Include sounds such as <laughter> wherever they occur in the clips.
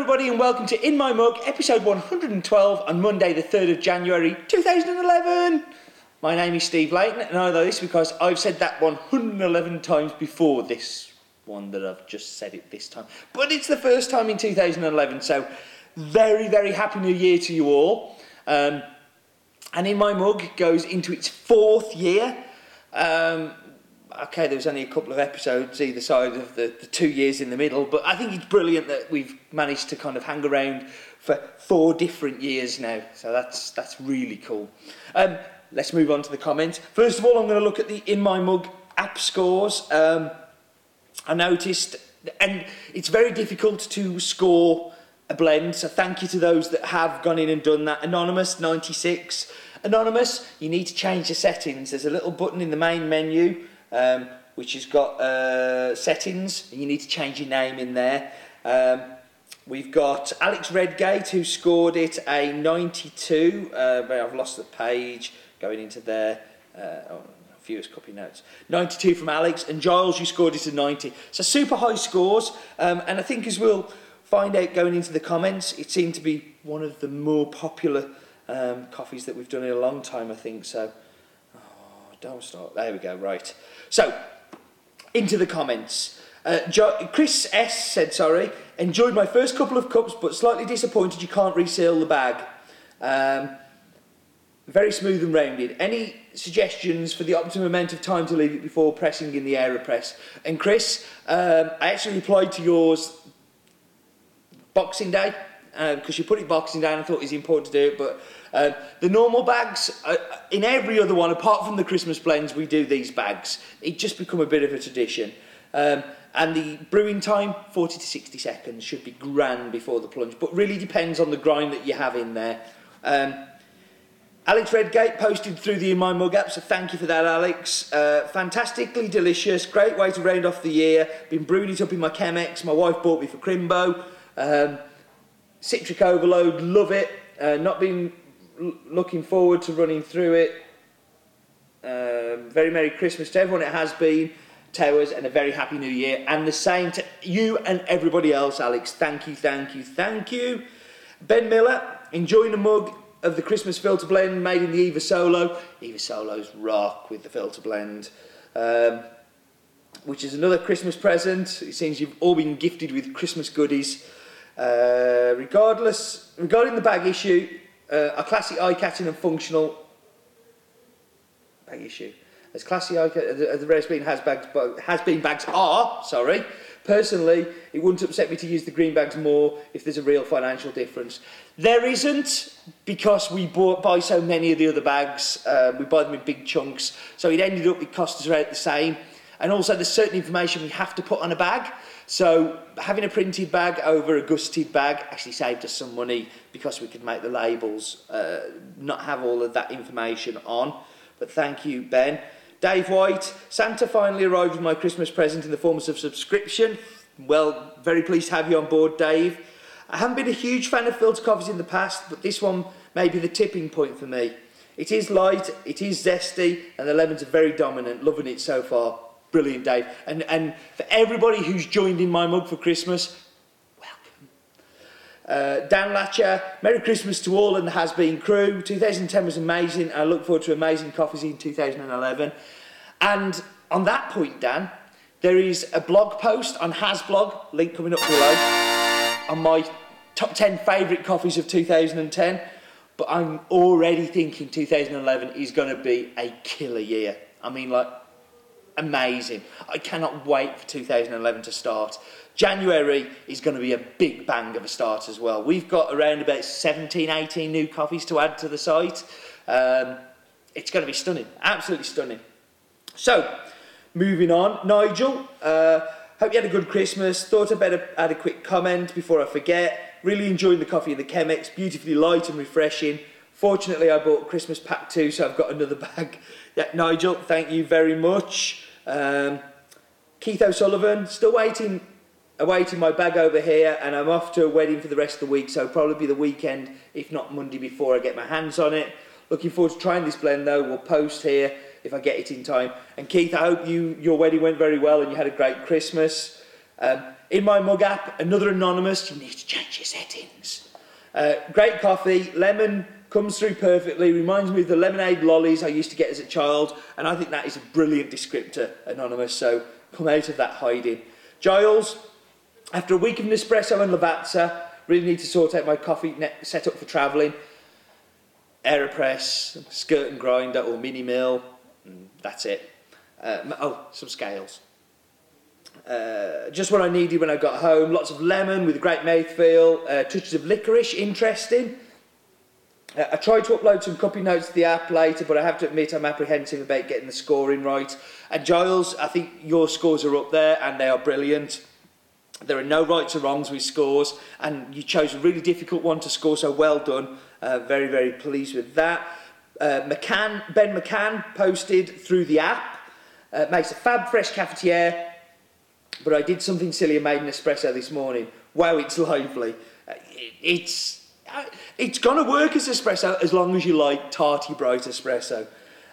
Everybody, and welcome to In My Mug, episode 112 on Monday, the 3rd of January 2011. My name is Steve Leighton, and I know this because I've said that 111 times before this one that I've just said it this time. But it's the first time in 2011, so very, very happy new year to you all. Um, and In My Mug goes into its fourth year. Um, okay, there was only a couple of episodes either side of the, the two years in the middle, but I think it's brilliant that we've managed to kind of hang around for four different years now. So that's that's really cool. Um, let's move on to the comments. First of all, I'm going to look at the In My Mug app scores. Um, I noticed, and it's very difficult to score a blend. So thank you to those that have gone in and done that. Anonymous 96. Anonymous, you need to change the settings. There's a little button in the main menu um, which has got uh, settings, you need to change your name in there. Um, we've got Alex Redgate, who scored it a 92, uh, I've lost the page, going into there. Uh, oh, copy notes. 92 from Alex, and Giles, you scored it a 90. So super high scores, um, and I think as we'll find out going into the comments, it seemed to be one of the more popular um, coffees that we've done in a long time, I think. So don't stop. There we go, right. So, into the comments. Uh, jo Chris S said, sorry, enjoyed my first couple of cups, but slightly disappointed you can't reseal the bag. Um, very smooth and rounded. Any suggestions for the optimum amount of time to leave it before pressing in the AeroPress? And Chris, um, I actually replied to yours Boxing Day because um, you put it Boxing down. I thought it was important to do it, but um, the normal bags, uh, in every other one, apart from the Christmas blends, we do these bags. It just become a bit of a tradition. Um, and the brewing time, 40 to 60 seconds, should be grand before the plunge, but really depends on the grind that you have in there. Um, Alex Redgate posted through the In My Mug app, so thank you for that, Alex. Uh, fantastically delicious, great way to round off the year. Been brewing it up in my Chemex. My wife bought me for Crimbo. Um, citric overload, love it. Uh, not been looking forward to running through it. Um, very Merry Christmas to everyone it has been, Towers, and a very Happy New Year. And the same to you and everybody else, Alex. Thank you, thank you, thank you. Ben Miller, enjoying a mug of the Christmas filter blend made in the Eva Solo. Eva Solo's rock with the filter blend. Um, which is another Christmas present. It seems you've all been gifted with Christmas goodies. Uh, regardless, regarding the bag issue, uh, a classic eye-catching and functional bag issue. As classy eye as the rarest bean has bags, Has Bean bags are, sorry, personally, it wouldn't upset me to use the green bags more if there's a real financial difference. There isn't, because we bought, buy so many of the other bags, uh, we buy them in big chunks, so it ended up, it cost us about the same. And also there's certain information we have to put on a bag, so having a printed bag over a gusted bag actually saved us some money because we could make the labels uh, not have all of that information on. But thank you, Ben. Dave White, Santa finally arrived with my Christmas present in the form of subscription. Well, very pleased to have you on board, Dave. I haven't been a huge fan of filter coffees in the past, but this one may be the tipping point for me. It is light, it is zesty, and the lemons are very dominant. Loving it so far. Brilliant, Dave. And, and for everybody who's joined in my mug for Christmas, welcome. Uh, Dan Latcher, Merry Christmas to all and the Has Bean crew. 2010 was amazing. I look forward to amazing coffees in 2011. And on that point, Dan, there is a blog post on Hasblog, link coming up below, on my top 10 favourite coffees of 2010. But I'm already thinking 2011 is going to be a killer year. I mean, like, amazing. I cannot wait for 2011 to start. January is going to be a big bang of a start as well. We've got around about 17, 18 new coffees to add to the site. Um, it's going to be stunning, absolutely stunning. So, moving on, Nigel, uh, hope you had a good Christmas. Thought I'd better add a quick comment before I forget. Really enjoying the coffee in the Chemex, beautifully light and refreshing. Fortunately, I bought Christmas pack two, so I've got another <laughs> bag. Yeah, Nigel, thank you very much. Um, Keith O'Sullivan, still waiting, awaiting my bag over here, and I'm off to a wedding for the rest of the week, so probably be the weekend, if not Monday before I get my hands on it. Looking forward to trying this blend though. We'll post here if I get it in time. And Keith, I hope you your wedding went very well and you had a great Christmas. Um, in my mug app, another anonymous, you need to change your settings. Uh, great coffee, lemon comes through perfectly, reminds me of the lemonade lollies I used to get as a child, and I think that is a brilliant descriptor, anonymous, so come out of that hiding. Giles, after a week of Nespresso and Lavazza, really need to sort out my coffee set up for travelling. Aeropress, Skerton grinder or mini mill, that's it. Uh, oh, some scales. Uh, just what I needed when I got home. Lots of lemon with a great mouthfeel, uh, touches of licorice, interesting. Uh, I tried to upload some copy notes to the app later, but I have to admit I'm apprehensive about getting the scoring right. And Giles, I think your scores are up there and they are brilliant. There are no rights or wrongs with scores, and you chose a really difficult one to score, so well done. Uh, very, very pleased with that. Uh, McCann, Ben McCann posted through the app, uh, makes a fab fresh cafetiere, but I did something silly and made an espresso this morning. Wow, it's <laughs> lively. Uh, it, it's it's going to work as espresso as long as you like tarty, bright espresso.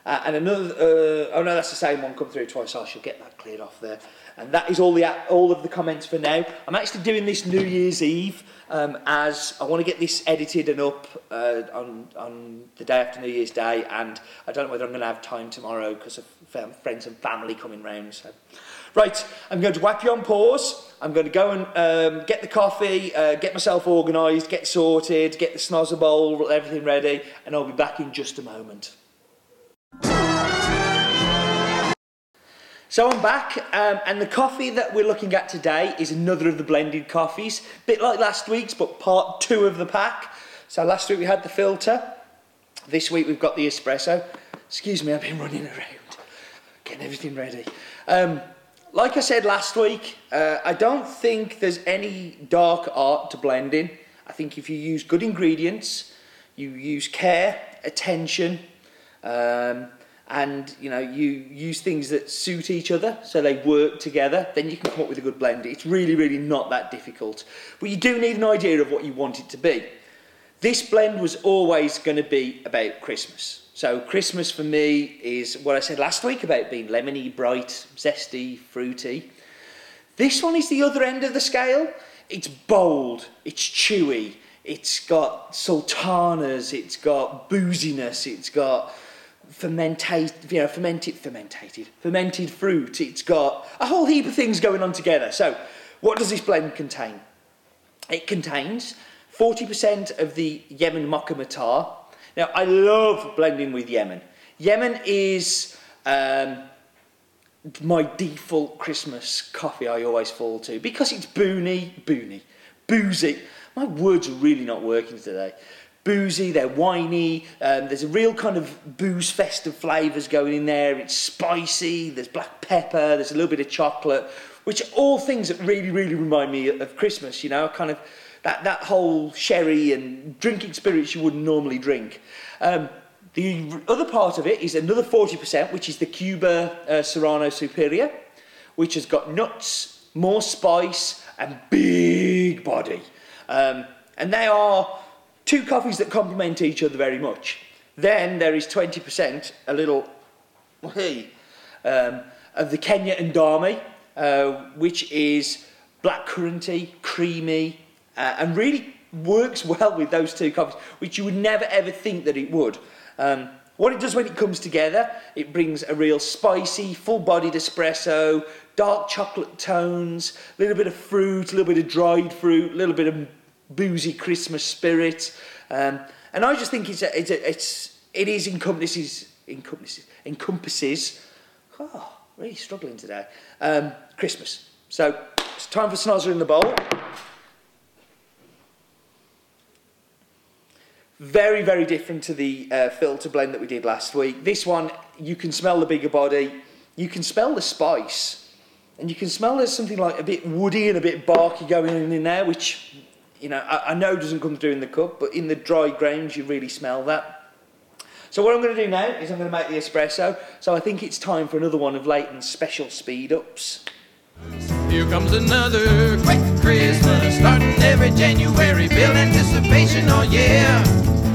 Uh, and another, uh, oh no, that's the same one come through twice. I should get that cleared off there. And that is all the all of the comments for now. I'm actually doing this New Year's Eve um, as I want to get this edited and up uh, on on the day after New Year's Day. And I don't know whether I'm going to have time tomorrow because of friends and family coming round. So. Right, I'm going to whack you on pause. I'm going to go and um, get the coffee, uh, get myself organised, get sorted, get the snozzer bowl, everything ready, and I'll be back in just a moment. So I'm back, um, and the coffee that we're looking at today is another of the blended coffees, a bit like last week's, but part two of the pack. So last week we had the filter, this week we've got the espresso. Excuse me, I've been running around, getting everything ready. Um, like I said last week, uh, I don't think there's any dark art to blending. I think if you use good ingredients, you use care, attention, um, and you know you use things that suit each other so they work together then you can come up with a good blend. It's really really not that difficult. But you do need an idea of what you want it to be. This blend was always going to be about christmas so Christmas for me is what I said last week about being lemony, bright, zesty, fruity. This one is the other end of the scale. It's bold, it's chewy, it's got sultanas, it's got booziness, it's got fermented, you know, fermented, fermented, fermented fruit. It's got a whole heap of things going on together. So, what does this blend contain? It contains 40% of the Yemen Mocha Matar, now, I love blending with Yemen. Yemen is um, my default Christmas coffee I always fall to because it's boony, boony, boozy. My words are really not working today. Boozy, they're winey, um, there's a real kind of booze festive flavours going in there. It's spicy, there's black pepper, there's a little bit of chocolate, which are all things that really, really remind me of Christmas, you know, kind of that, that whole sherry and drinking spirits you wouldn't normally drink. Um, the other part of it is another 40%, which is the Cuba uh, Serrano Superior, which has got nuts, more spice, and big body. Um, and they are two coffees that complement each other very much. Then there is 20%, a little, um, of the Kenya Ndami, uh, which is blackcurranty, creamy, uh, and really works <laughs> well with those two coffees, which you would never ever think that it would. Um, what it does when it comes together, it brings a real spicy, full-bodied espresso, dark chocolate tones, a little bit of fruit, a little bit of dried fruit, a little bit of boozy Christmas spirit, um, and I just think it's a, it's a, it's it is encompasses encompasses encompasses. Oh, really struggling today. Um, Christmas. So it's time for snozzer in the bowl. Very, very different to the uh, filter blend that we did last week. This one, you can smell the bigger body, you can smell the spice, and you can smell there's something like a bit woody and a bit barky going in, in there, which, you know, I, I know doesn't come through in the cup, but in the dry grains you really smell that. So what I'm going to do now is I'm going to make the espresso. So I think it's time for another one of Leighton's special speed ups. Here comes another quick Christmas, starting every January, build anticipation, all year.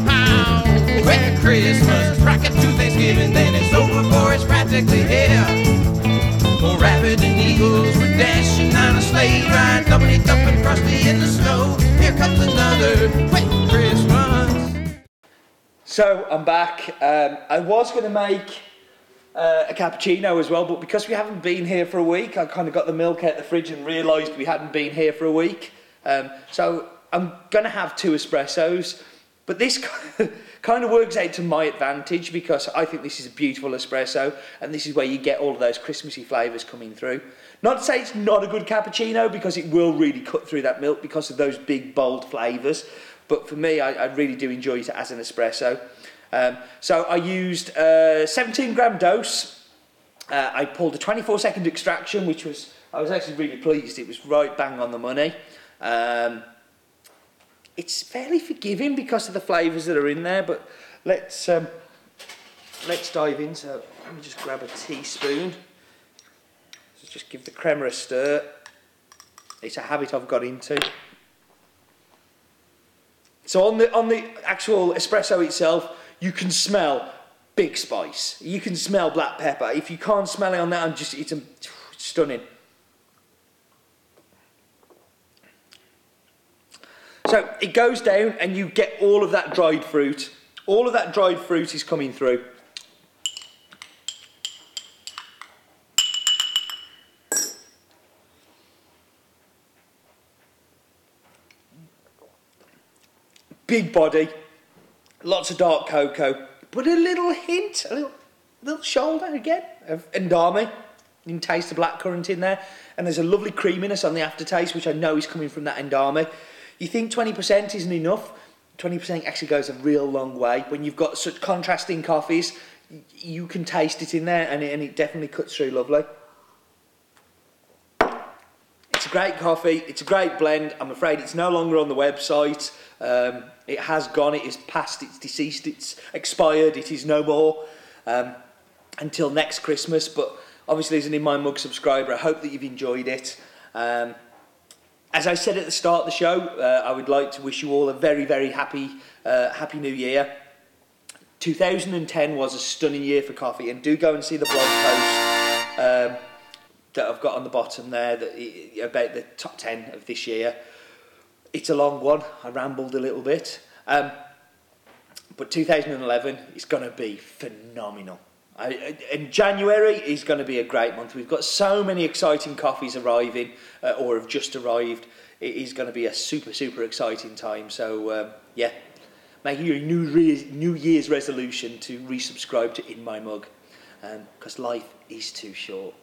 How quick Christmas, rocket to Thanksgiving, then it's over for it's practically here. More rabbit than eagles, we're dashing on a sleigh, ride, thumping, thumping, frosty in the snow. Here comes another quick Christmas. So I'm back. Um, I was going to make uh, a cappuccino as well, but because we haven't been here for a week, I kind of got the milk out the fridge and realised we hadn't been here for a week. Um, so I'm going to have two espressos, but this <laughs> kind of works out to my advantage because I think this is a beautiful espresso, and this is where you get all of those Christmassy flavours coming through. Not to say it's not a good cappuccino because it will really cut through that milk because of those big bold flavours. But for me, I, I really do enjoy it as an espresso. Um, so I used a 17 gram dose. Uh, I pulled a 24 second extraction, which was, I was actually really pleased. It was right bang on the money. Um, it's fairly forgiving because of the flavours that are in there, but let's, um, let's dive in. So let me just grab a teaspoon. So just give the crema a stir. It's a habit I've got into. So on the on the actual espresso itself, you can smell big spice. You can smell black pepper. If you can't smell it on that, I'm just it's, <sighs> it's stunning. So it goes down and you get all of that dried fruit. All of that dried fruit is coming through. Big body, lots of dark cocoa, but a little hint, a little, little shoulder again of Ndami. You can taste the black currant in there, and there's a lovely creaminess on the aftertaste, which I know is coming from that Ndami. You think 20% isn't enough? 20% actually goes a real long way. When you've got such contrasting coffees, you can taste it in there, and it, and it definitely cuts through lovely. It's a great coffee. It's a great blend. I'm afraid it's no longer on the website. Um, it has gone. It is past. It's deceased. It's expired. It is no more um, until next Christmas. But obviously, as an In My Mug subscriber, I hope that you've enjoyed it. Um, as I said at the start of the show, uh, I would like to wish you all a very, very happy, uh, happy New Year. 2010 was a stunning year for coffee, and do go and see the blog post um, that I've got on the bottom there that about the top 10 of this year. It's a long one. I rambled a little bit, um, but 2011 is going to be phenomenal. I, January is going to be a great month. We've got so many exciting coffees arriving uh, or have just arrived. It is going to be a super, super exciting time. So, um, yeah, make your new, re- new Year's resolution to resubscribe to In My Mug because um, life is too short.